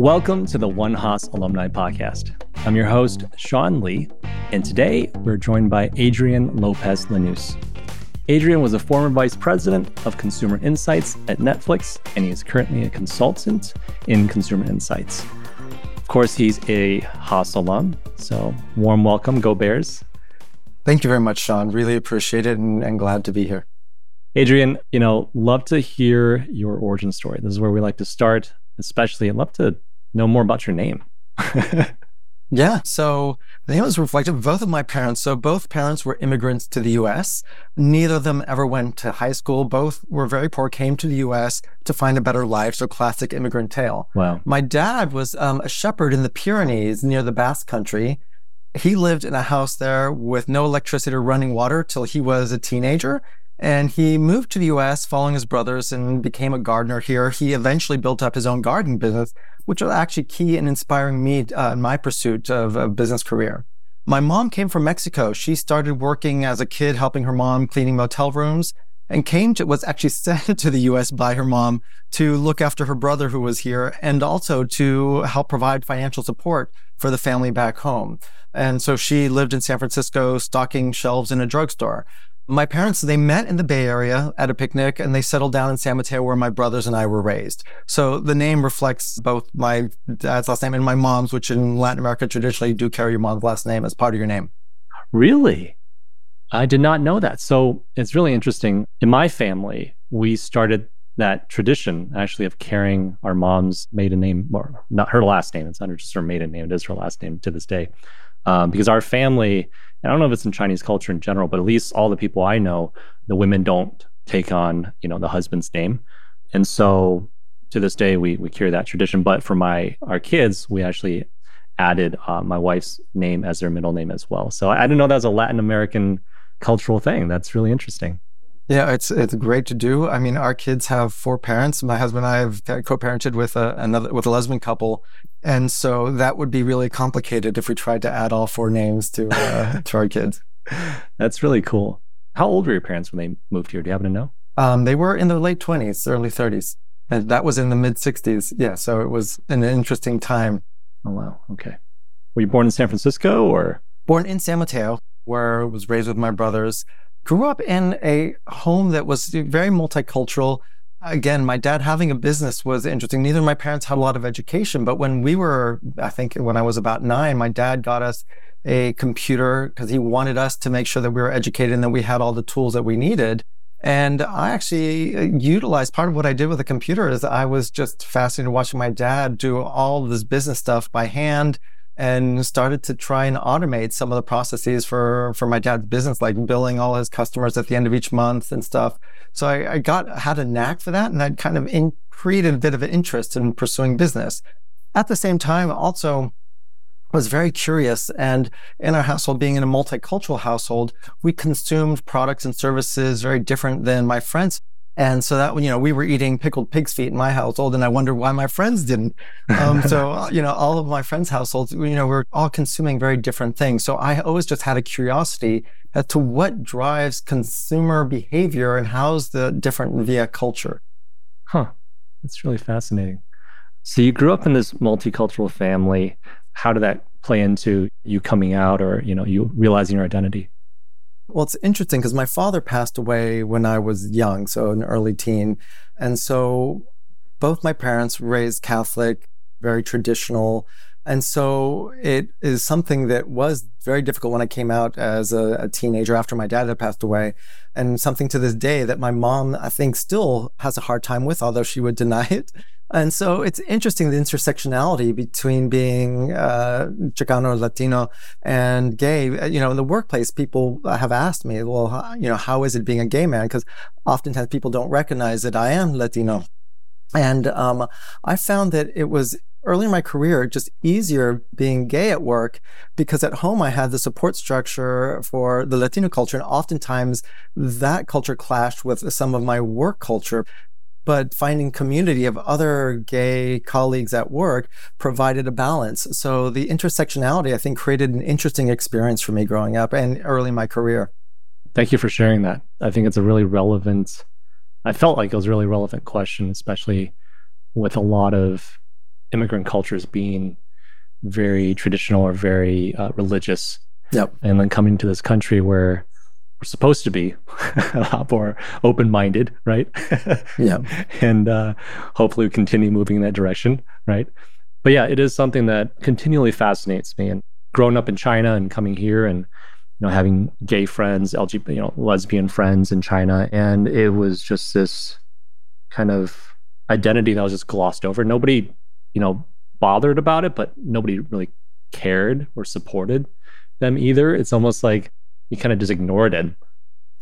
Welcome to the One Haas Alumni Podcast. I'm your host, Sean Li, and today we're joined by Adrien Lopez Lanusse. Adrien was a former vice president of consumer insights at Netflix, and he is currently a consultant in consumer insights. Of course, he's a Haas alum, so warm welcome, go Bears. Thank you very much, Sean. Really appreciate it and, and glad to be here. Adrien, you know, love to hear your origin story. This is where we like to start, especially I'd love to know more about your name. yeah. So the name was reflective of both of my parents. So both parents were immigrants to the US. Neither of them ever went to high school. Both were very poor, came to the US to find a better life. So classic immigrant tale. Wow. My dad was um, a shepherd in the Pyrenees near the Basque country. He lived in a house there with no electricity or running water till he was a teenager. And he moved to the US following his brothers and became a gardener here. He eventually built up his own gardening business, which was actually key in inspiring me uh, in my pursuit of a business career. My mom came from Mexico. She started working as a kid, helping her mom cleaning motel rooms and came to, was actually sent to the US by her mom to look after her brother who was here and also to help provide financial support for the family back home. And so she lived in San Francisco, stocking shelves in a drugstore. My parents, they met in the Bay Area at a picnic and they settled down in San Mateo where my brothers and I were raised. So the name reflects both my dad's last name and my mom's, which in Latin America traditionally do carry your mom's last name as part of your name. Really? I did not know that. So it's really interesting. In my family, we started that tradition actually of carrying our mom's maiden name, or not her last name. It's not just her maiden name, it is her last name to this day. Um, because our family, I don't know if it's in Chinese culture in general, but at least all the people I know, the women don't take on, you know, the husband's name. And so to this day, we, we carry that tradition. But for my, our kids, we actually added uh, my wife's name as their middle name as well. So I didn't know that was a Latin American cultural thing. That's really interesting. Yeah, it's it's great to do. I mean, our kids have four parents. My husband and I have co-parented with a, another with a lesbian couple, and so that would be really complicated if we tried to add all four names to uh, to our kids. That's really cool. How old were your parents when they moved here? Do you happen to know? Um, they were in their late twenties, early thirties, and that was in the mid '60s. Yeah, so it was an interesting time. Oh wow. Okay. Were you born in San Francisco or? Born in San Mateo, where I was raised with my brothers grew up in a home that was very multicultural. Again, my dad having a business was interesting. Neither of my parents had a lot of education, but when we were, I think when I was about nine, my dad got us a computer because he wanted us to make sure that we were educated and that we had all the tools that we needed. And I actually uh, utilized part of what I did with the computer is I was just fascinated watching my dad do all this business stuff by hand and started to try and automate some of the processes for for my dad's business, like billing all his customers at the end of each month and stuff. So I, I got had a knack for that, and that kind of in, created a bit of an interest in pursuing business. At the same time, also was very curious. And in our household, being in a multicultural household, we consumed products and services very different than my friends. And so that, you know, we were eating pickled pig's feet in my household and I wondered why my friends didn't. Um, so, uh, you know, all of my friends' households, you know, we're all consuming very different things. So I always just had a curiosity as to what drives consumer behavior and how's the different via culture. Huh. That's really fascinating. So you grew up in this multicultural family. How did that play into you coming out or, you know, you realizing your identity? Well, it's interesting because my father passed away when I was young, so an early teen. And so both my parents raised Catholic, very traditional. And so it is something that was very difficult when I came out as a, a, teenager after my dad had passed away. And something to this day that my mom, I think, still has a hard time with, although she would deny it. And so it's interesting the intersectionality between being uh, Chicano, Latino, and gay. You know, in the workplace, people have asked me, well, you know, how is it being a gay man? Because oftentimes people don't recognize that I am Latino. And um, I found that it was early in my career just easier being gay at work because at home I had the support structure for the Latino culture. And oftentimes that culture clashed with some of my work culture but finding community of other gay colleagues at work provided a balance. So the intersectionality, I think, created an interesting experience for me growing up and early in my career. Thank you for sharing that. I think it's a really relevant, I felt like it was a really relevant question, especially with a lot of immigrant cultures being very traditional or very uh, religious. Yep. And then coming to this country where we're supposed to be a lot more open minded, right? yeah. And uh, hopefully we continue moving in that direction, right? But yeah, it is something that continually fascinates me. And growing up in China and coming here and you know having gay friends, LGBT, you know, lesbian friends in China, and it was just this kind of identity that was just glossed over. Nobody, you know, bothered about it, but nobody really cared or supported them either. It's almost like you kind of just ignored it.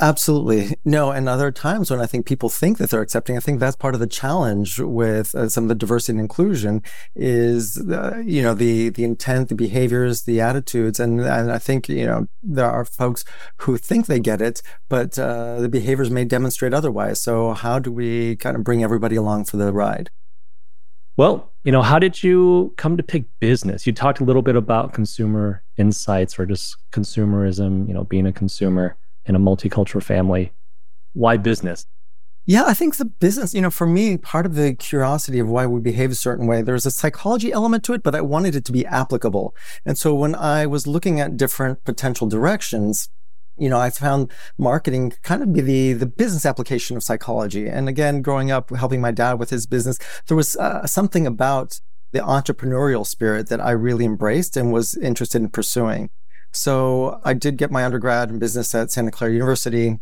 Absolutely. No, and other times when I think people think that they're accepting, I think that's part of the challenge with uh, some of the diversity and inclusion is, uh, you know, the the intent, the behaviors, the attitudes, and and I think you know there are folks who think they get it, but uh, the behaviors may demonstrate otherwise. So how do we kind of bring everybody along for the ride? Well, you know, how did you come to pick business? You talked a little bit about consumer insights or just consumerism, you know, being a consumer in a multicultural family. Why business? Yeah, I think the business, you know, for me, part of the curiosity of why we behave a certain way, there's a psychology element to it, but I wanted it to be applicable. And so when I was looking at different potential directions, you know, I found marketing kind of be the, the business application of psychology. And again, growing up, helping my dad with his business, there was uh, something about the entrepreneurial spirit that I really embraced and was interested in pursuing. So I did get my undergrad in business at Santa Clara University.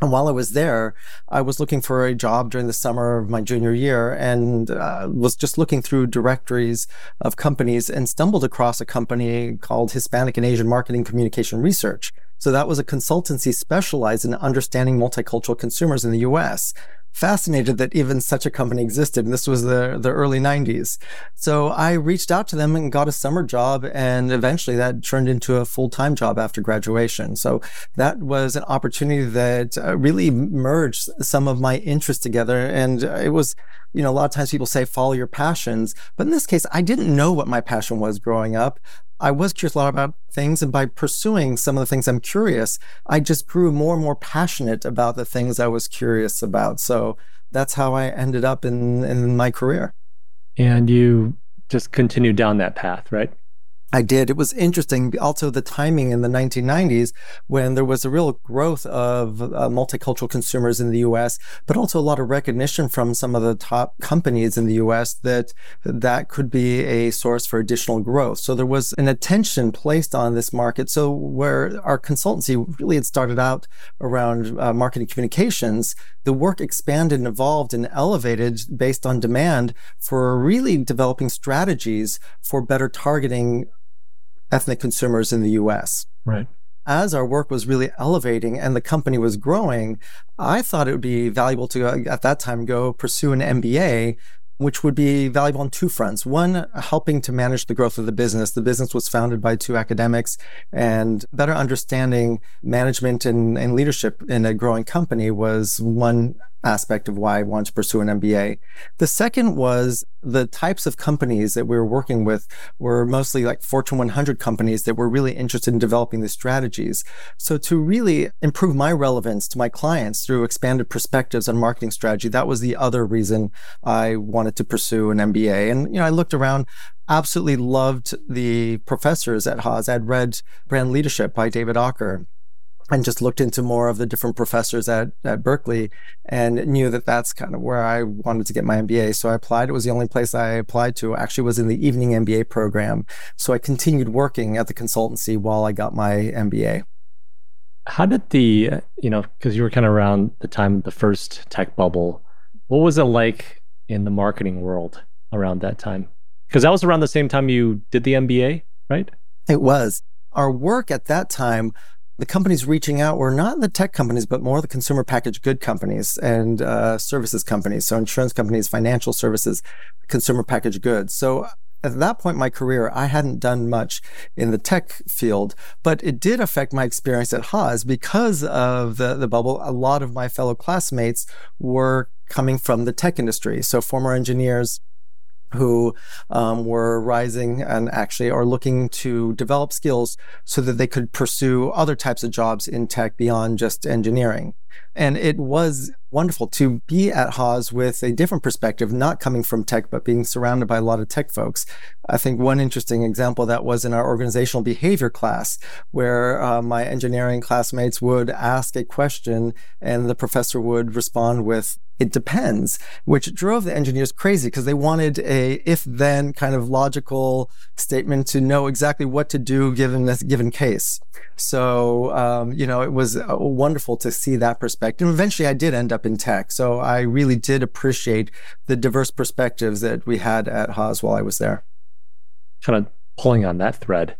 And while I was there, I was looking for a job during the summer of my junior year and uh, was just looking through directories of companies and stumbled across a company called Hispanic and Asian Marketing Communication Research. So that was a consultancy specialized in understanding multicultural consumers in the US fascinated that even such a company existed. And this was the, the early 90s. So I reached out to them and got a summer job. And eventually that turned into a full time job after graduation. So that was an opportunity that uh, really merged some of my interests together. And it was, you know, a lot of times people say follow your passions. But in this case, I didn't know what my passion was growing up. I was curious a lot about things. And by pursuing some of the things I'm curious, I just grew more and more passionate about the things I was curious about. So that's how I ended up in, in my career. And you just continued down that path, right? I did. It was interesting. Also, the timing in the 1990s when there was a real growth of uh, multicultural consumers in the US, but also a lot of recognition from some of the top companies in the US that that could be a source for additional growth. So there was an attention placed on this market. So where our consultancy really had started out around uh, marketing communications, the work expanded and evolved and elevated based on demand for really developing strategies for better targeting ethnic consumers in the US. Right. As our work was really elevating and the company was growing, I thought it would be valuable to, uh, at that time, go pursue an MBA which would be valuable on two fronts. One, helping to manage the growth of the business. The business was founded by two academics and better understanding management and, and leadership in a growing company was one aspect of why I wanted to pursue an MBA. The second was the types of companies that we were working with were mostly like Fortune 100 companies that were really interested in developing these strategies. So to really improve my relevance to my clients through expanded perspectives on marketing strategy, that was the other reason I wanted to pursue an MBA. And, you know, I looked around, absolutely loved the professors at Haas. I'd read Brand Leadership by David Aaker and just looked into more of the different professors at, at Berkeley and knew that that's kind of where I wanted to get my MBA. So I applied. It was the only place I applied to actually was in the evening MBA program. So I continued working at the consultancy while I got my MBA. How did the, you know, because you were kind of around the time of the first tech bubble, what was it like in the marketing world around that time? Because that was around the same time you did the MBA, right? It was. Our work at that time the companies reaching out were not the tech companies, but more the consumer packaged good companies and uh, services companies. So insurance companies, financial services, consumer packaged goods. So at that point in my career, I hadn't done much in the tech field, but it did affect my experience at Haas because of the, the bubble. A lot of my fellow classmates were coming from the tech industry. So former engineers, who um, were rising and actually are looking to develop skills so that they could pursue other types of jobs in tech beyond just engineering. And it was wonderful to be at Haas with a different perspective, not coming from tech, but being surrounded by a lot of tech folks. I think one interesting example that was in our organizational behavior class, where uh, my engineering classmates would ask a question and the professor would respond with, it depends, which drove the engineers crazy because they wanted a if then kind of logical statement to know exactly what to do given this given case. So, um, you know, it was uh, wonderful to see that perspective. Eventually I did end up in tech. So I really did appreciate the diverse perspectives that we had at Haas while I was there. Kind of pulling on that thread.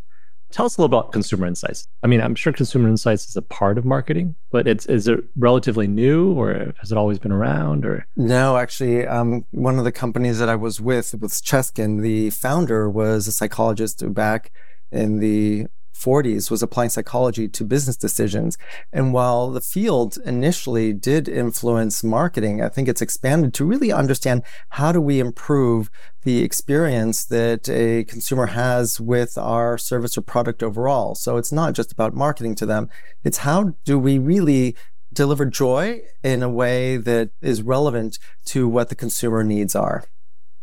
Tell us a little about consumer insights. I mean, I'm sure consumer insights is a part of marketing, but it's is it relatively new or has it always been around or No, actually, um, one of the companies that I was with with Cheskin, the founder was a psychologist back in the 40s was applying psychology to business decisions. And while the field initially did influence marketing, I think it's expanded to really understand how do we improve the experience that a consumer has with our service or product overall. So it's not just about marketing to them. It's how do we really deliver joy in a way that is relevant to what the consumer needs are.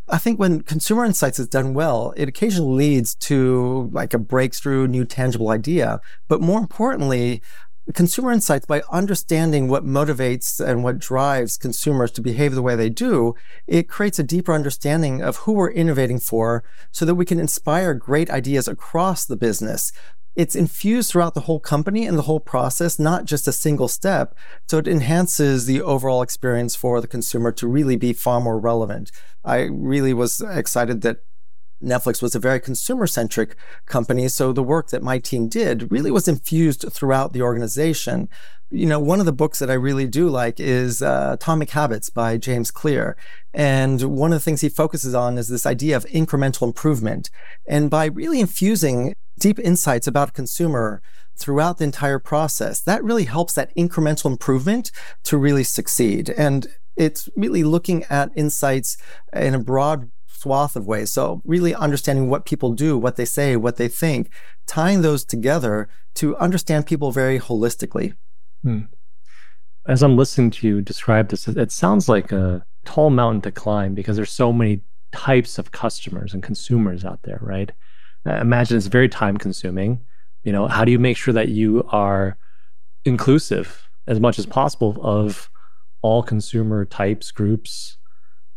I think when consumer insights is done well, it occasionally leads to like a breakthrough, new tangible idea. But more importantly, consumer insights, by understanding what motivates and what drives consumers to behave the way they do, it creates a deeper understanding of who we're innovating for so that we can inspire great ideas across the business it's infused throughout the whole company and the whole process, not just a single step. So it enhances the overall experience for the consumer to really be far more relevant. I really was excited that Netflix was a very consumer centric company. So the work that my team did really was infused throughout the organization. You know, one of the books that I really do like is uh, Atomic Habits by James Clear. And one of the things he focuses on is this idea of incremental improvement. And by really infusing deep insights about a consumer throughout the entire process, that really helps that incremental improvement to really succeed. And it's really looking at insights in a broad swath of ways. So really understanding what people do, what they say, what they think, tying those together to understand people very holistically. Hmm. As I'm listening to you describe this, it sounds like a tall mountain to climb because there's so many types of customers and consumers out there, right? imagine it's very time consuming. You know, how do you make sure that you are inclusive as much as possible of all consumer types, groups,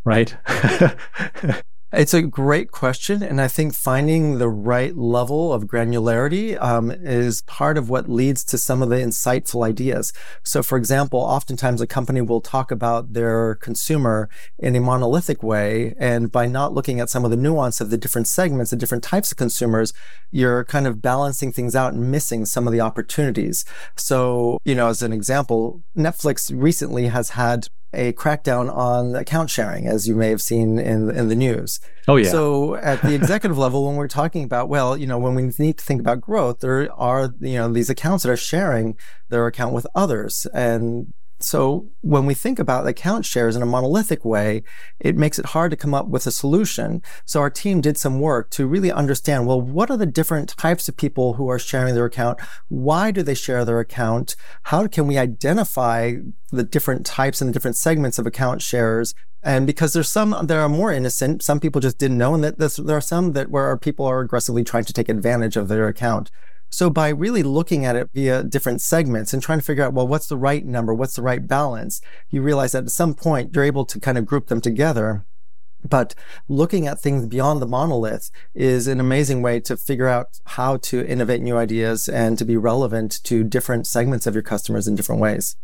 right? It's a great question. And I think finding the right level of granularity um, is part of what leads to some of the insightful ideas. So, for example, oftentimes a company will talk about their consumer in a monolithic way. And by not looking at some of the nuance of the different segments, the different types of consumers, you're kind of balancing things out and missing some of the opportunities. So, you know, as an example, Netflix recently has had a crackdown on account sharing, as you may have seen in in the news. Oh yeah. So at the executive level, when we're talking about, well, you know, when we need to think about growth, there are you know these accounts that are sharing their account with others, and so when we think about account shares in a monolithic way, it makes it hard to come up with a solution. So our team did some work to really understand, well, what are the different types of people who are sharing their account? Why do they share their account? How can we identify the different types and the different segments of account sharers? And because there's some that are more innocent, some people just didn't know, and that there are some that where people are aggressively trying to take advantage of their account. So by really looking at it via different segments and trying to figure out, well, what's the right number? What's the right balance? You realize that at some point you're able to kind of group them together. But looking at things beyond the monolith is an amazing way to figure out how to innovate new ideas and to be relevant to different segments of your customers in different ways.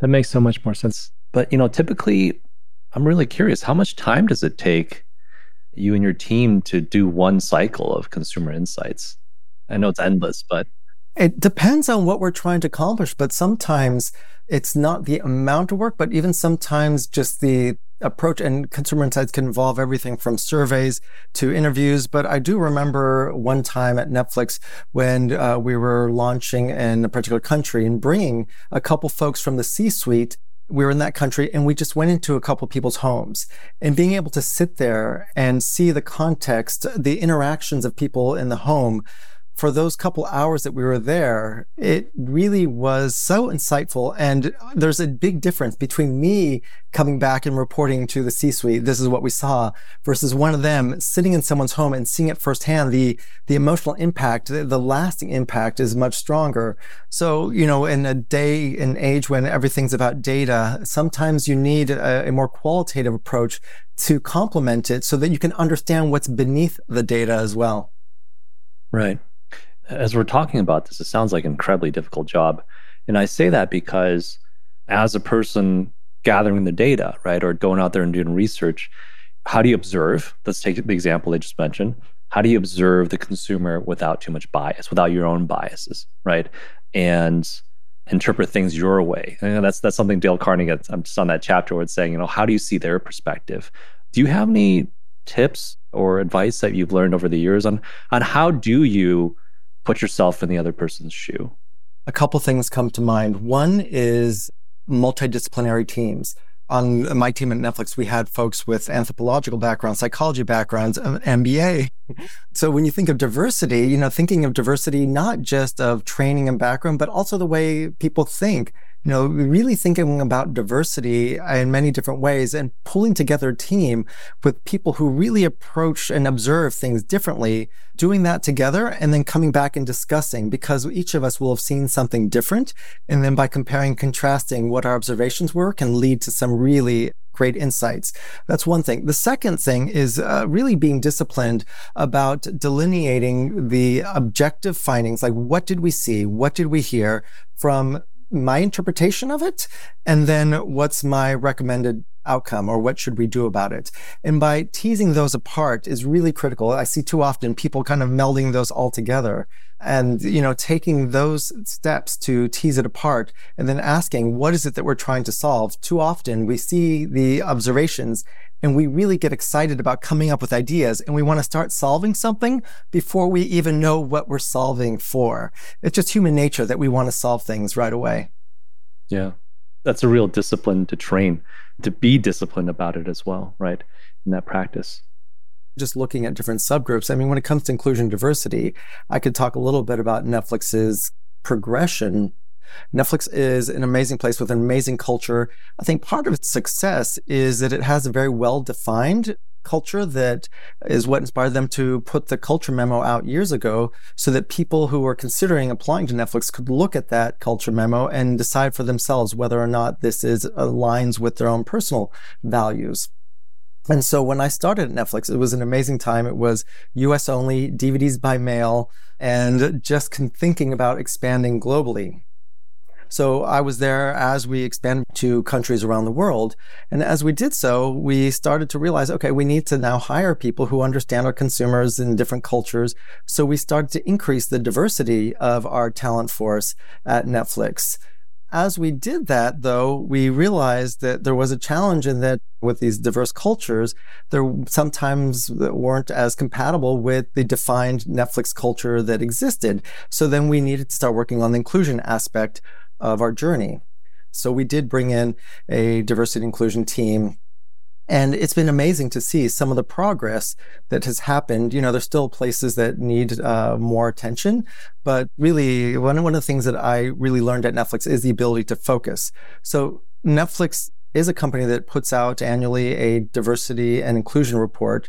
That makes so much more sense. But, you know, typically I'm really curious, how much time does it take you and your team to do one cycle of consumer insights? I know it's endless, but it depends on what we're trying to accomplish. But sometimes it's not the amount of work, but even sometimes just the approach and consumer insights can involve everything from surveys to interviews. But I do remember one time at Netflix when uh, we were launching in a particular country and bringing a couple folks from the C suite we were in that country and we just went into a couple people's homes and being able to sit there and see the context, the interactions of people in the home for those couple hours that we were there, it really was so insightful. And there's a big difference between me coming back and reporting to the C suite, this is what we saw, versus one of them sitting in someone's home and seeing it firsthand. The, the emotional impact, the, the lasting impact is much stronger. So, you know, in a day and age when everything's about data, sometimes you need a, a more qualitative approach to complement it so that you can understand what's beneath the data as well. Right as we're talking about this, it sounds like an incredibly difficult job. And I say that because as a person gathering the data, right, or going out there and doing research, how do you observe? Let's take the example I just mentioned. How do you observe the consumer without too much bias, without your own biases, right? And interpret things your way. And that's that's something Dale Carnegie. I'm just on that chapter where it's saying, you know, how do you see their perspective? Do you have any tips or advice that you've learned over the years on on how do you put yourself in the other person's shoe? A couple things come to mind. One is multidisciplinary teams. On my team at Netflix, we had folks with anthropological backgrounds, psychology backgrounds, MBA. So when you think of diversity, you know, thinking of diversity not just of training and background, but also the way people think you know, really thinking about diversity in many different ways and pulling together a team with people who really approach and observe things differently, doing that together and then coming back and discussing because each of us will have seen something different. And then by comparing contrasting what our observations were can lead to some really great insights. That's one thing. The second thing is uh, really being disciplined about delineating the objective findings. Like, what did we see? What did we hear from my interpretation of it and then what's my recommended outcome or what should we do about it? And by teasing those apart is really critical. I see too often people kind of melding those all together and you know taking those steps to tease it apart and then asking what is it that we're trying to solve? Too often we see the observations and we really get excited about coming up with ideas and we want to start solving something before we even know what we're solving for. It's just human nature that we want to solve things right away. Yeah. That's a real discipline to train, to be disciplined about it as well, right? In that practice just looking at different subgroups. I mean, when it comes to inclusion diversity, I could talk a little bit about Netflix's progression Netflix is an amazing place with an amazing culture. I think part of its success is that it has a very well defined culture that is what inspired them to put the culture memo out years ago so that people who were considering applying to Netflix could look at that culture memo and decide for themselves whether or not this is aligns with their own personal values. And so when I started at Netflix, it was an amazing time. It was US only, DVDs by mail, and just thinking about expanding globally. So I was there as we expanded to countries around the world. And as we did so, we started to realize, okay, we need to now hire people who understand our consumers in different cultures. So we started to increase the diversity of our talent force at Netflix. As we did that, though, we realized that there was a challenge in that with these diverse cultures, there sometimes weren't as compatible with the defined Netflix culture that existed. So then we needed to start working on the inclusion aspect of our journey. So we did bring in a diversity inclusion team. And it's been amazing to see some of the progress that has happened. You know, there's still places that need uh, more attention, but really, one, one of the things that I really learned at Netflix is the ability to focus. So Netflix is a company that puts out annually a diversity and inclusion report.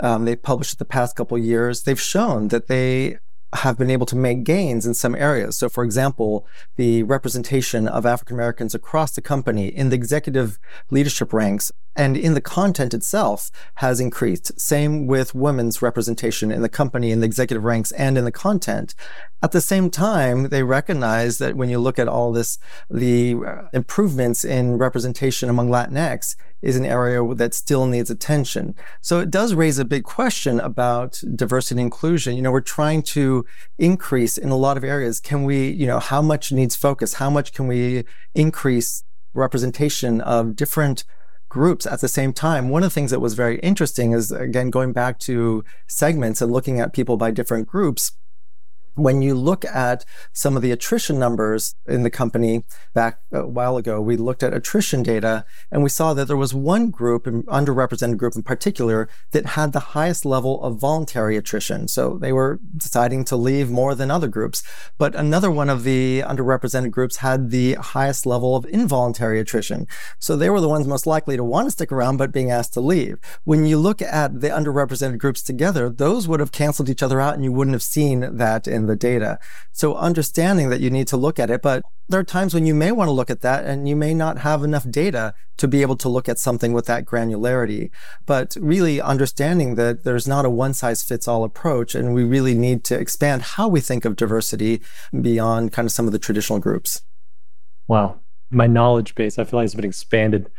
Um, they've published it the past couple years. They've shown that they have been able to make gains in some areas. So, for example, the representation of African Americans across the company in the executive leadership ranks and in the content itself has increased. Same with women's representation in the company, in the executive ranks, and in the content. At the same time, they recognize that when you look at all this, the uh, improvements in representation among Latinx is an area that still needs attention. So it does raise a big question about diversity and inclusion. You know, we're trying to increase in a lot of areas. Can we, you know, how much needs focus? How much can we increase representation of different groups at the same time. One of the things that was very interesting is, again, going back to segments and looking at people by different groups when you look at some of the attrition numbers in the company back a while ago, we looked at attrition data and we saw that there was one group, an underrepresented group in particular, that had the highest level of voluntary attrition. So they were deciding to leave more than other groups. But another one of the underrepresented groups had the highest level of involuntary attrition. So they were the ones most likely to want to stick around, but being asked to leave. When you look at the underrepresented groups together, those would have canceled each other out and you wouldn't have seen that in the data. So understanding that you need to look at it, but there are times when you may want to look at that and you may not have enough data to be able to look at something with that granularity. But really understanding that there's not a one size fits all approach and we really need to expand how we think of diversity beyond kind of some of the traditional groups. Wow. My knowledge base, I feel like has been expanded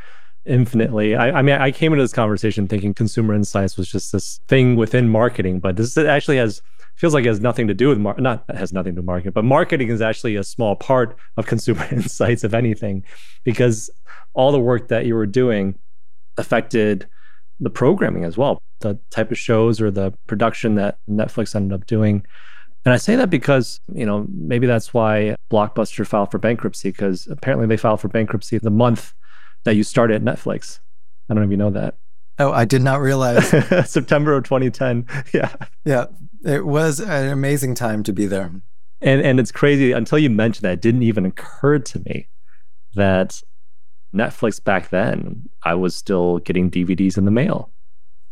infinitely. I, I, mean, I came into this conversation thinking consumer insights was just this thing within marketing, but this actually has feels like it has nothing to do with mar- not has nothing to do with marketing, but marketing is actually a small part of consumer insights, if anything, because all the work that you were doing affected the programming as well, the type of shows or the production that Netflix ended up doing. And I say that because, you know, maybe that's why Blockbuster filed for bankruptcy, because apparently they filed for bankruptcy the month that you started at Netflix. I don't know if you know that. Oh, I did not realize. September of 2010. Yeah. Yeah. It was an amazing time to be there. And and it's crazy until you mentioned that it didn't even occur to me that Netflix back then I was still getting DVDs in the mail.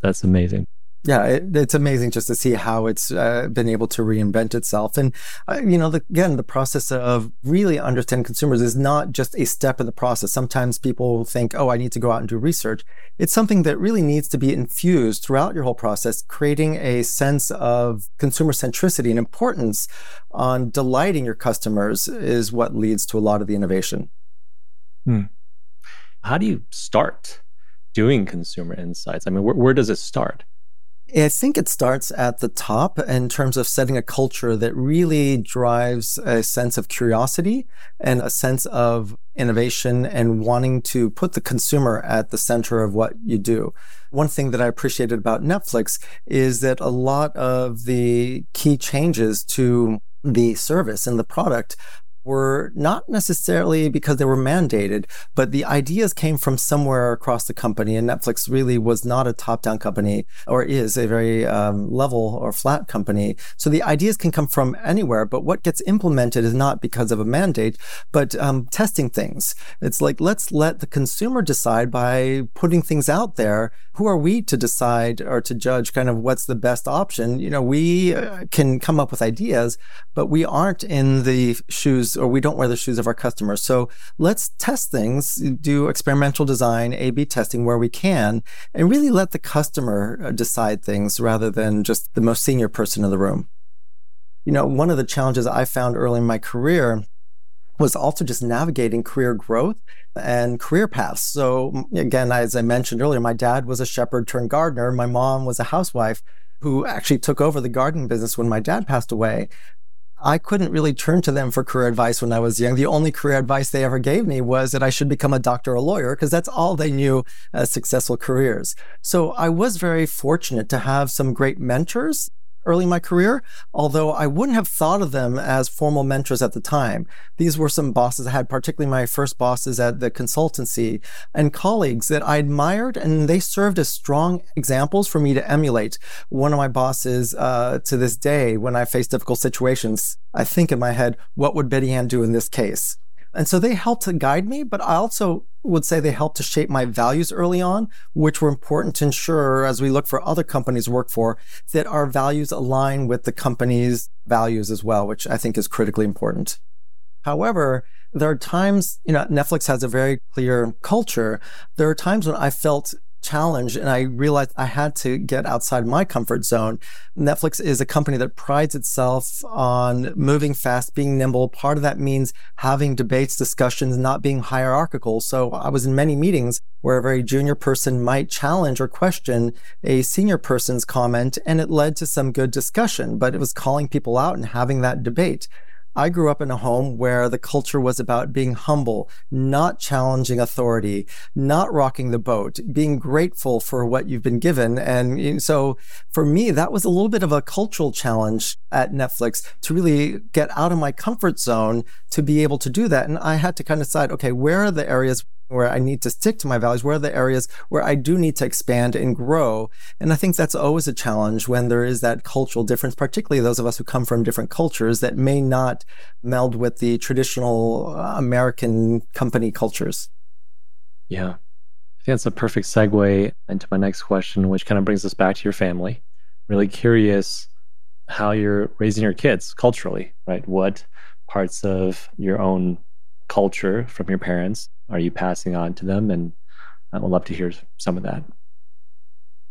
That's amazing yeah, it, it's amazing just to see how it's uh, been able to reinvent itself. And, uh, you know, the, again, the process of really understanding consumers is not just a step in the process. Sometimes people think, oh, I need to go out and do research. It's something that really needs to be infused throughout your whole process, creating a sense of consumer centricity and importance on delighting your customers is what leads to a lot of the innovation. Hmm. How do you start doing consumer insights? I mean, where, where does it start? I think it starts at the top in terms of setting a culture that really drives a sense of curiosity and a sense of innovation and wanting to put the consumer at the center of what you do. One thing that I appreciated about Netflix is that a lot of the key changes to the service and the product were not necessarily because they were mandated, but the ideas came from somewhere across the company. And Netflix really was not a top down company or is a very um, level or flat company. So the ideas can come from anywhere, but what gets implemented is not because of a mandate, but um, testing things. It's like, let's let the consumer decide by putting things out there. Who are we to decide or to judge kind of what's the best option? You know, we uh, can come up with ideas, but we aren't in the shoes or we don't wear the shoes of our customers. So let's test things, do experimental design, A B testing where we can, and really let the customer uh, decide things rather than just the most senior person in the room. You know, one of the challenges I found early in my career was also just navigating career growth and career paths. So again, as I mentioned earlier, my dad was a shepherd turned gardener. My mom was a housewife who actually took over the gardening business when my dad passed away. I couldn't really turn to them for career advice when I was young. The only career advice they ever gave me was that I should become a doctor or a lawyer because that's all they knew as successful careers. So I was very fortunate to have some great mentors early in my career, although I wouldn't have thought of them as formal mentors at the time. These were some bosses I had, particularly my first bosses at the consultancy and colleagues that I admired, and they served as strong examples for me to emulate. One of my bosses uh, to this day, when I face difficult situations, I think in my head, what would Betty Ann do in this case? And so they helped to guide me, but I also would say they helped to shape my values early on, which were important to ensure as we look for other companies to work for that our values align with the company's values as well, which I think is critically important. However, there are times, you know, Netflix has a very clear culture. There are times when I felt challenge and I realized I had to get outside my comfort zone. Netflix is a company that prides itself on moving fast, being nimble. Part of that means having debates, discussions, not being hierarchical. So I was in many meetings where a very junior person might challenge or question a senior person's comment and it led to some good discussion, but it was calling people out and having that debate. I grew up in a home where the culture was about being humble, not challenging authority, not rocking the boat, being grateful for what you've been given. And so for me, that was a little bit of a cultural challenge at Netflix to really get out of my comfort zone to be able to do that. And I had to kind of decide, okay, where are the areas where I need to stick to my values? Where are the areas where I do need to expand and grow? And I think that's always a challenge when there is that cultural difference, particularly those of us who come from different cultures that may not meld with the traditional uh, American company cultures. Yeah. I think that's a perfect segue into my next question, which kind of brings us back to your family. Really curious how you're raising your kids culturally, right? What parts of your own culture from your parents are you passing on to them? And I would love to hear some of that.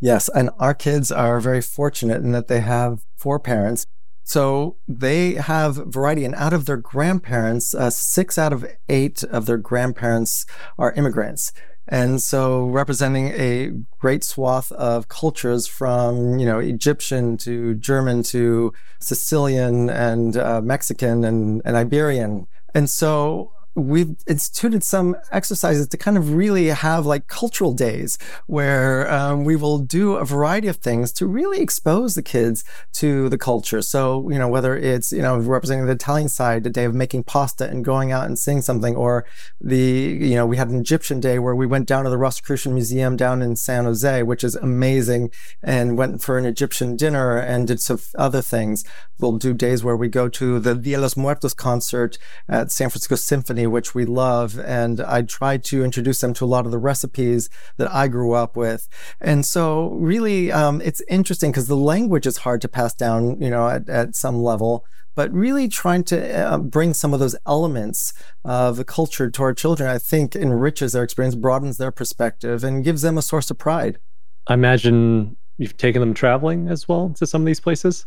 Yes. And our kids are very fortunate in that they have four parents. So they have variety. And out of their grandparents, uh, six out of eight of their grandparents are immigrants. And so representing a great swath of cultures from, you know, Egyptian to German to Sicilian and uh, Mexican and, and Iberian. And so we've instituted some exercises to kind of really have like cultural days where um, we will do a variety of things to really expose the kids to the culture. So, you know, whether it's, you know, representing the Italian side, the day of making pasta and going out and seeing something, or the, you know, we had an Egyptian day where we went down to the Rosicrucian Museum down in San Jose, which is amazing, and went for an Egyptian dinner and did some other things. We'll do days where we go to the Dia los Muertos concert at San Francisco Symphony which we love. And I try to introduce them to a lot of the recipes that I grew up with. And so really, um, it's interesting because the language is hard to pass down, you know, at, at some level but really trying to uh, bring some of those elements of the culture to our children, I think enriches their experience, broadens their perspective, and gives them a source of pride. I imagine you've taken them traveling as well to some of these places.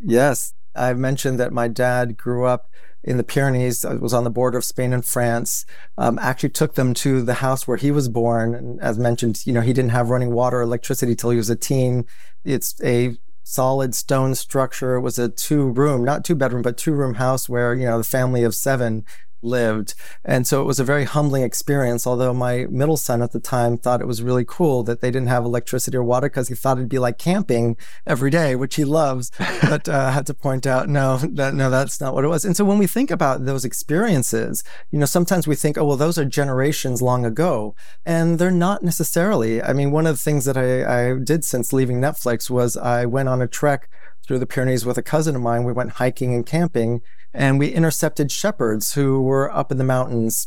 Yes. I've mentioned that my dad grew up in the Pyrenees. I was on the border of Spain and France. Um, actually took them to the house where he was born. And as mentioned, you know, he didn't have running water or electricity till he was a teen. It's a solid stone structure. It was a two room, not two bedroom, but two room house where, you know, the family of seven lived. And so it was a very humbling experience. Although my middle son at the time thought it was really cool that they didn't have electricity or water because he thought it'd be like camping every day, which he loves. but uh, I had to point out, no, that, no, that's not what it was. And so when we think about those experiences, you know, sometimes we think, oh, well, those are generations long ago. And they're not necessarily. I mean, one of the things that I, I did since leaving Netflix was I went on a trek through the Pyrenees with a cousin of mine. We went hiking and camping and we intercepted shepherds who were up in the mountains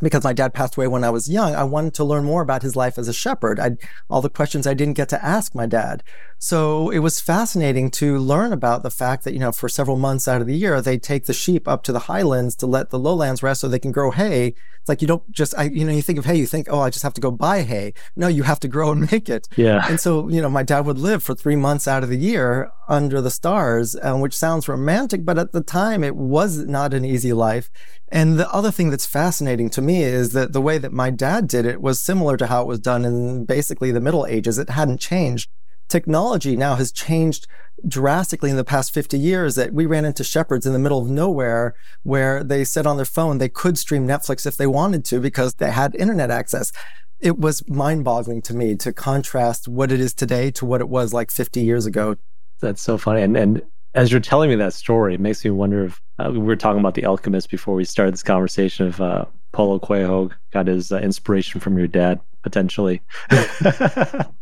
because my dad passed away when I was young, I wanted to learn more about his life as a shepherd. I all the questions I didn't get to ask my dad. So it was fascinating to learn about the fact that, you know, for several months out of the year, they take the sheep up to the highlands to let the lowlands rest so they can grow hay. It's like you don't just, I, you know, you think of hay, you think, oh, I just have to go buy hay. No, you have to grow and make it. Yeah. And so, you know, my dad would live for three months out of the year under the stars, um, which sounds romantic, but at the time it was not an easy life. And the other thing that's fascinating to me is that the way that my dad did it was similar to how it was done in basically the Middle Ages. It hadn't changed technology now has changed drastically in the past 50 years that we ran into shepherds in the middle of nowhere where they said on their phone they could stream Netflix if they wanted to because they had internet access. It was mind boggling to me to contrast what it is today to what it was like 50 years ago. That's so funny. And, and as you're telling me that story, it makes me wonder if uh, we were talking about The Alchemist before we started this conversation of uh, Paulo Coelho got his uh, inspiration from your dad potentially.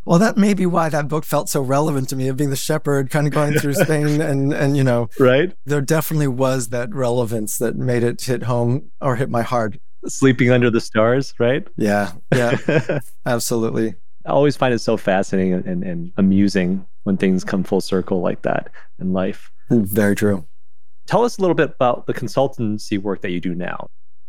well, that may be why that book felt so relevant to me of being the shepherd, kind of going through Spain, and and you know, right. There definitely was that relevance that made it hit home or hit my heart. Sleeping under the stars, right? Yeah, yeah, absolutely. I always find it so fascinating and, and amusing when things come full circle like that in life. Very true. Tell us a little bit about the consultancy work that you do now.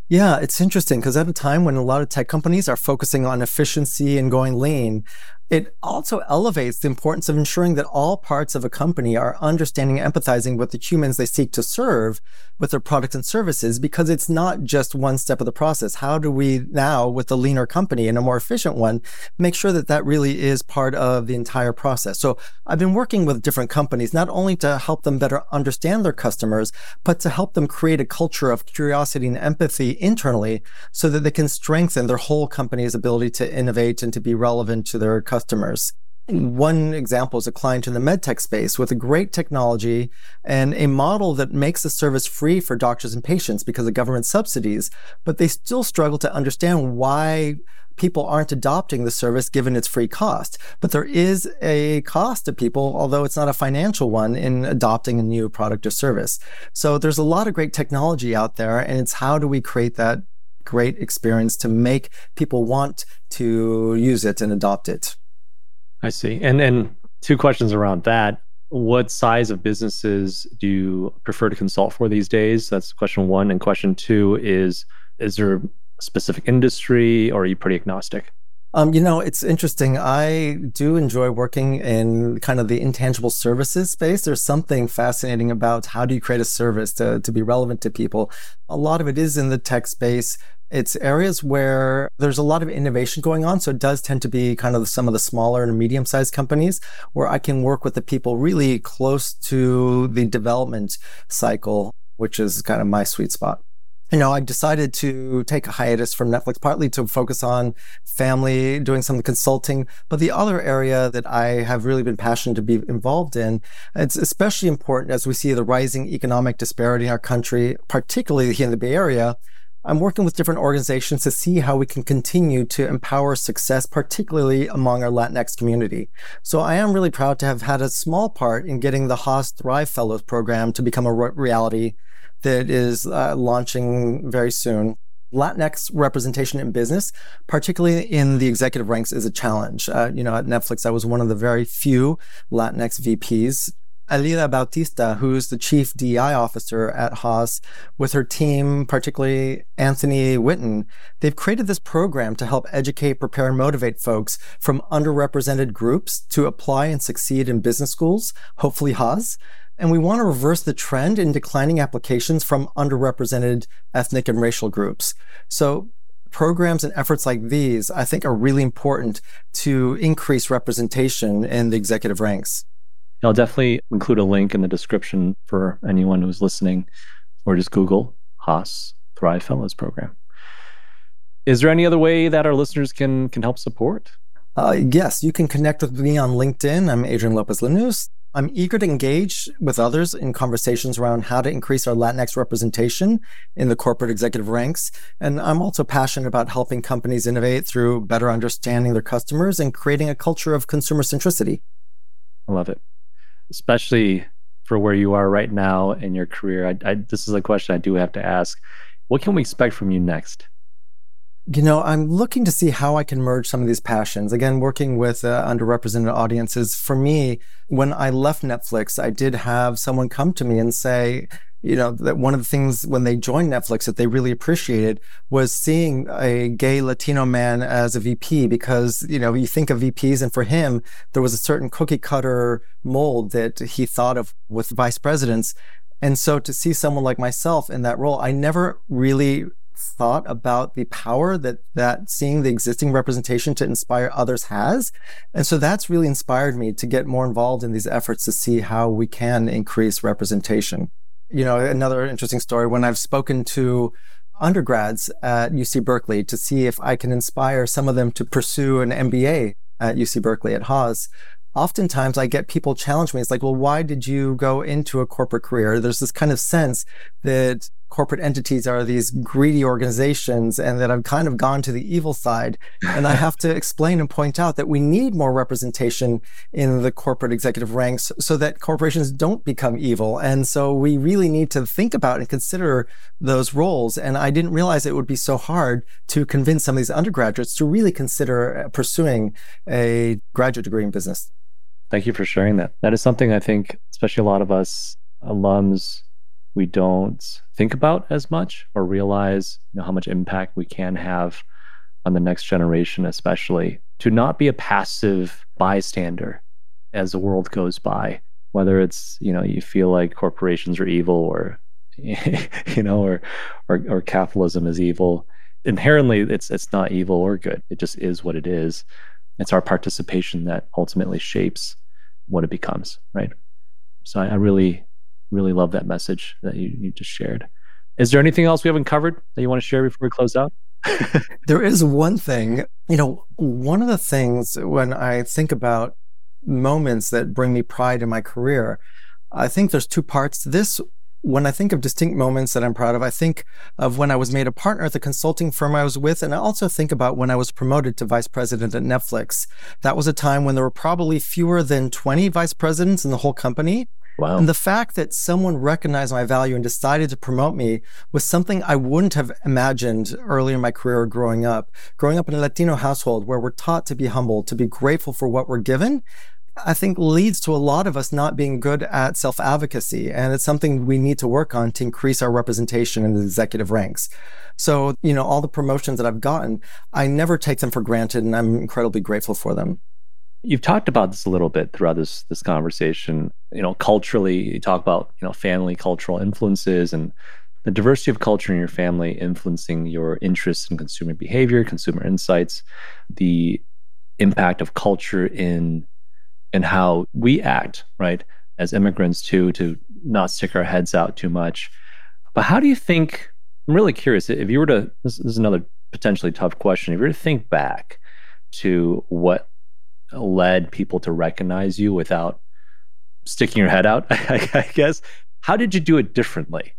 Yeah, it's interesting because at a time when a lot of tech companies are focusing on efficiency and going lean, It also elevates the importance of ensuring that all parts of a company are understanding and empathizing with the humans they seek to serve with their products and services because it's not just one step of the process. How do we now, with a leaner company and a more efficient one, make sure that that really is part of the entire process? So I've been working with different companies, not only to help them better understand their customers, but to help them create a culture of curiosity and empathy internally so that they can strengthen their whole company's ability to innovate and to be relevant to their customers customers. One example is a client in the medtech space with a great technology and a model that makes the service free for doctors and patients because of government subsidies, but they still struggle to understand why people aren't adopting the service given its free cost. But there is a cost to people, although it's not a financial one, in adopting a new product or service. So there's a lot of great technology out there, and it's how do we create that great experience to make people want to use it and adopt it. I see. And then two questions around that. What size of businesses do you prefer to consult for these days? That's question one. And question two is Is there a specific industry or are you pretty agnostic? Um, you know, it's interesting. I do enjoy working in kind of the intangible services space. There's something fascinating about how do you create a service to, to be relevant to people. A lot of it is in the tech space. It's areas where there's a lot of innovation going on. So it does tend to be kind of some of the smaller and medium sized companies where I can work with the people really close to the development cycle, which is kind of my sweet spot you know, I decided to take a hiatus from Netflix, partly to focus on family, doing some consulting. But the other area that I have really been passionate to be involved in, it's especially important as we see the rising economic disparity in our country, particularly here in the Bay Area. I'm working with different organizations to see how we can continue to empower success, particularly among our Latinx community. So I am really proud to have had a small part in getting the Haas Thrive Fellows program to become a reality that is uh, launching very soon. Latinx representation in business, particularly in the executive ranks, is a challenge. Uh, you know, at Netflix, I was one of the very few Latinx VPs. Élida Bautista, who's the chief DI officer at Haas, with her team, particularly Anthony Witten, they've created this program to help educate, prepare, and motivate folks from underrepresented groups to apply and succeed in business schools, hopefully Haas. And we want to reverse the trend in declining applications from underrepresented ethnic and racial groups. So programs and efforts like these, I think, are really important to increase representation in the executive ranks. I'll definitely include a link in the description for anyone who's listening, or just Google Haas Thrive Fellows Program. Is there any other way that our listeners can can help support? Uh, yes, you can connect with me on LinkedIn. I'm Adrien Lopez Lanusse. I'm eager to engage with others in conversations around how to increase our Latinx representation in the corporate executive ranks. And I'm also passionate about helping companies innovate through better understanding their customers and creating a culture of consumer centricity. I love it, especially for where you are right now in your career. I, I, this is a question I do have to ask. What can we expect from you next? You know, I'm looking to see how I can merge some of these passions. Again, working with uh, underrepresented audiences. For me, when I left Netflix, I did have someone come to me and say, you know, that one of the things when they joined Netflix that they really appreciated was seeing a gay Latino man as a VP because, you know, you think of VPs and for him, there was a certain cookie cutter mold that he thought of with vice presidents. And so to see someone like myself in that role, I never really thought about the power that that seeing the existing representation to inspire others has. And so that's really inspired me to get more involved in these efforts to see how we can increase representation. You know, another interesting story when I've spoken to undergrads at UC Berkeley to see if I can inspire some of them to pursue an MBA at UC Berkeley at Haas oftentimes I get people challenge me. It's like, well, why did you go into a corporate career? There's this kind of sense that corporate entities are these greedy organizations and that I've kind of gone to the evil side. And I have to explain and point out that we need more representation in the corporate executive ranks so that corporations don't become evil. And so we really need to think about and consider those roles. And I didn't realize it would be so hard to convince some of these undergraduates to really consider uh, pursuing a graduate degree in business. Thank you for sharing that. That is something I think, especially a lot of us alums, we don't think about as much or realize you know, how much impact we can have on the next generation, especially to not be a passive bystander as the world goes by, whether it's, you know, you feel like corporations are evil or, you know, or, or, or capitalism is evil. Inherently, it's, it's not evil or good. It just is what it is. It's our participation that ultimately shapes what it becomes, right? So I, I really, really love that message that you, you just shared. Is there anything else we haven't covered that you want to share before we close out? there is one thing, you know, one of the things when I think about moments that bring me pride in my career, I think there's two parts to this. When I think of distinct moments that I'm proud of, I think of when I was made a partner at the consulting firm I was with. And I also think about when I was promoted to vice president at Netflix. That was a time when there were probably fewer than 20 vice presidents in the whole company. Wow. And the fact that someone recognized my value and decided to promote me was something I wouldn't have imagined earlier in my career growing up. Growing up in a Latino household where we're taught to be humble, to be grateful for what we're given, I think leads to a lot of us not being good at self advocacy. And it's something we need to work on to increase our representation in the executive ranks. So, you know, all the promotions that I've gotten, I never take them for granted and I'm incredibly grateful for them. You've talked about this a little bit throughout this this conversation. You know, culturally, you talk about you know family cultural influences and the diversity of culture in your family influencing your interests in consumer behavior, consumer insights, the impact of culture in in how we act, right, as immigrants too, to not stick our heads out too much. But how do you think? I'm really curious if you were to. This, this is another potentially tough question. If you were to think back to what led people to recognize you without sticking your head out, I, guess. How did you do it differently?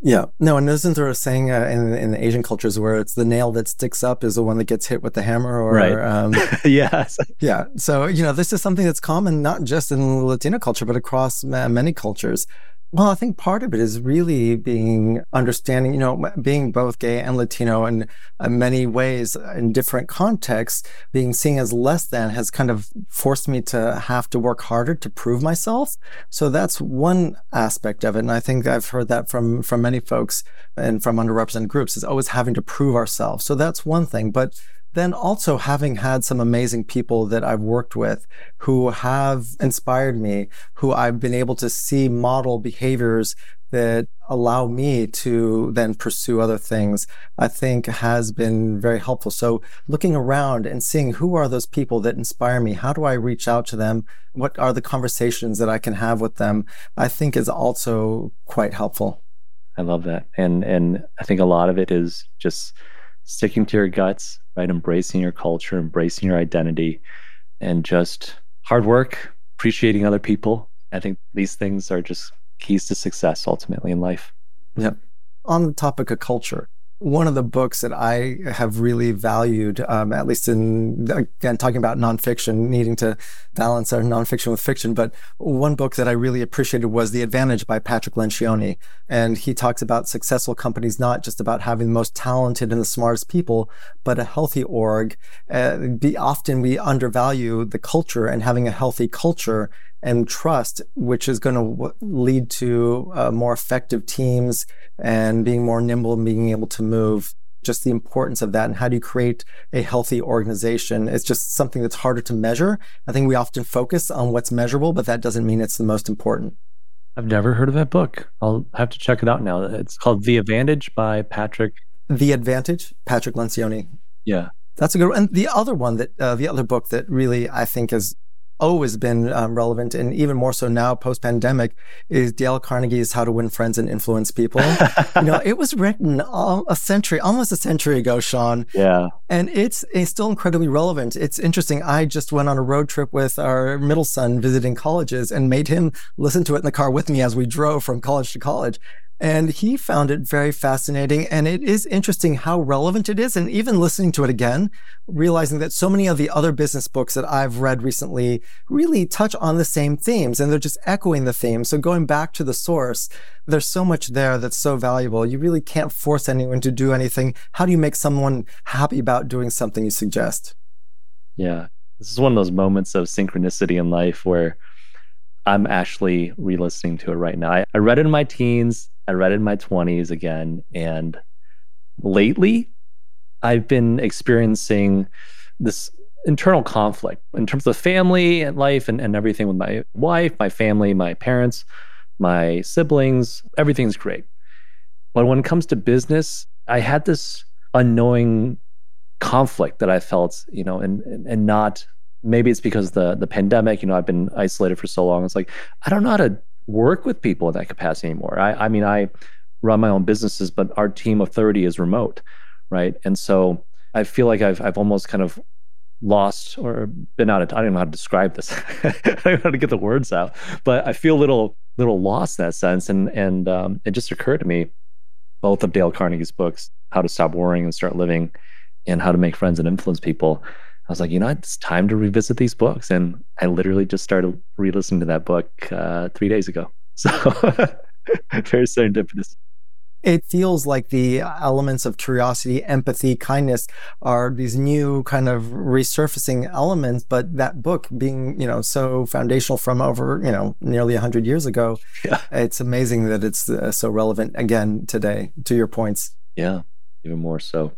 Yeah, no, and isn't there a saying uh, in in the Asian cultures where it's the nail that sticks up is the one that gets hit with the hammer, or right? Um, yes, yeah. So you know, this is something that's common not just in Latino culture, but across many cultures. Well, I think part of it is really being understanding, you know, being both gay and Latino in uh, many ways uh, in different contexts, being seen as less than has kind of forced me to have to work harder to prove myself. So that's one aspect of it. And I think I've heard that from, from many folks and from underrepresented groups is always having to prove ourselves. So that's one thing. But then also having had some amazing people that I've worked with who have inspired me, who I've been able to see model behaviors that allow me to then pursue other things, I think has been very helpful. So looking around and seeing who are those people that inspire me? How do I reach out to them? What are the conversations that I can have with them? I think is also quite helpful. I love that. And and I think a lot of it is just sticking to your guts, right? Embracing your culture, embracing your identity, and just hard work, appreciating other people. I think these things are just keys to success ultimately in life. Yeah. On the topic of culture, one of the books that I have really valued, um, at least in again talking about nonfiction, needing to balance our nonfiction with fiction, but one book that I really appreciated was The Advantage by Patrick Lencioni, and he talks about successful companies not just about having the most talented and the smartest people, but a healthy org. Uh, be, often we undervalue the culture, and having a healthy culture and trust, which is going to lead to uh, more effective teams and being more nimble and being able to move. Just the importance of that and how do you create a healthy organization? It's just something that's harder to measure. I think we often focus on what's measurable, but that doesn't mean it's the most important. I've never heard of that book. I'll have to check it out now. It's called The Advantage by Patrick. The Advantage, Patrick Lencioni. Yeah. That's a good one. And the other one that, uh, the other book that really I think is always been um, relevant and even more so now post pandemic is Dale Carnegie's How to Win Friends and Influence People. you know, it was written a century, almost a century ago, Sean. Yeah. And it's, it's still incredibly relevant. It's interesting. I just went on a road trip with our middle son visiting colleges and made him listen to it in the car with me as we drove from college to college. And he found it very fascinating. And it is interesting how relevant it is. And even listening to it again, realizing that so many of the other business books that I've read recently really touch on the same themes and they're just echoing the themes. So going back to the source, there's so much there that's so valuable. You really can't force anyone to do anything. How do you make someone happy about doing something you suggest? Yeah. This is one of those moments of synchronicity in life where I'm actually re listening to it right now. I, I read it in my teens I read it in my 20s again. And lately, I've been experiencing this internal conflict in terms of family and life and, and everything with my wife, my family, my parents, my siblings. Everything's great. But when it comes to business, I had this unknowing conflict that I felt, you know, and and not maybe it's because the the pandemic, you know, I've been isolated for so long. It's like I don't know how to work with people in that capacity anymore. I I mean, I run my own businesses, but our team of 30 is remote, right? And so I feel like I've I've almost kind of lost or been out of I don't know how to describe this. I don't know how to get the words out, but I feel a little little lost in that sense. And and um, it just occurred to me, both of Dale Carnegie's books, How to Stop Worrying and Start Living, and How to Make Friends and Influence People. I was like, you know, it's time to revisit these books, and I literally just started re-listening to that book uh, three days ago. So very serendipitous it feels like the elements of curiosity, empathy, kindness are these new kind of resurfacing elements. But that book being, you know, so foundational from over, you know, nearly 100 years ago, yeah. it's amazing that it's uh, so relevant again today, to your points. Yeah, even more so.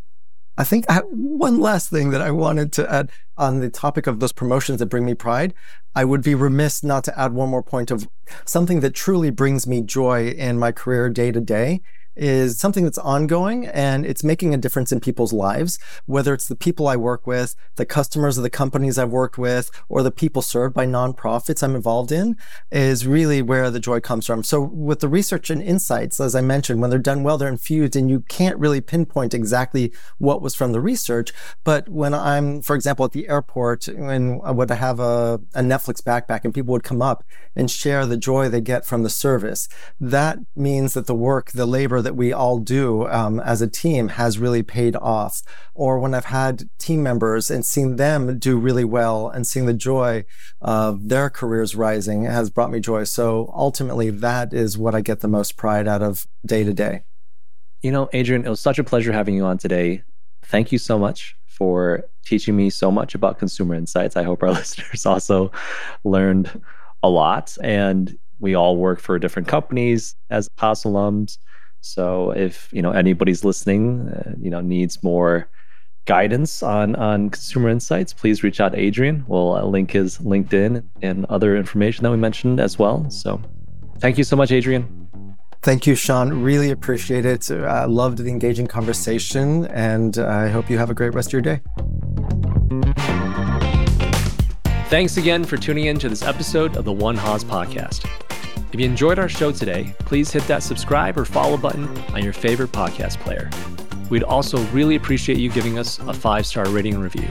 I think I, one last thing that I wanted to add on the topic of those promotions that bring me pride. I would be remiss not to add one more point of something that truly brings me joy in my career day to day is something that's ongoing and it's making a difference in people's lives, whether it's the people I work with, the customers of the companies I've worked with, or the people served by nonprofits I'm involved in, is really where the joy comes from. So with the research and insights, as I mentioned, when they're done well, they're infused and you can't really pinpoint exactly what was from the research. But when I'm, for example, at the airport, and I would have a, a Netflix backpack and people would come up and share the joy they get from the service, that means that the work, the labor, that we all do um, as a team has really paid off. Or when I've had team members and seen them do really well and seeing the joy of their careers rising has brought me joy. So ultimately, that is what I get the most pride out of day to day. You know, Adrien, it was such a pleasure having you on today. Thank you so much for teaching me so much about consumer insights. I hope our listeners also learned a lot. And we all work for different companies as Haas alums. So if you know anybody's listening, uh, you know needs more guidance on on consumer insights, please reach out to Adrien. We'll uh, link his LinkedIn and other information that we mentioned as well. So thank you so much, Adrien. Thank you, Sean. Really appreciate it. I uh, loved the engaging conversation, and I hope you have a great rest of your day. Thanks again for tuning in to this episode of the One Haas podcast. If you enjoyed our show today, please hit that subscribe or follow button on your favorite podcast player. We'd also really appreciate you giving us a five star rating and review.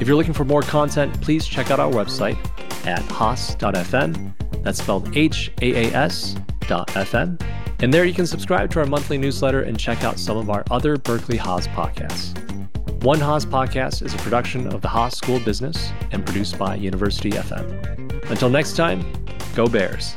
If you're looking for more content, please check out our website at haas.fm. That's spelled H A A S dot FM. And there you can subscribe to our monthly newsletter and check out some of our other Berkeley Haas podcasts. One Haas podcast is a production of the Haas School of Business and produced by University FM. Until next time, go Bears.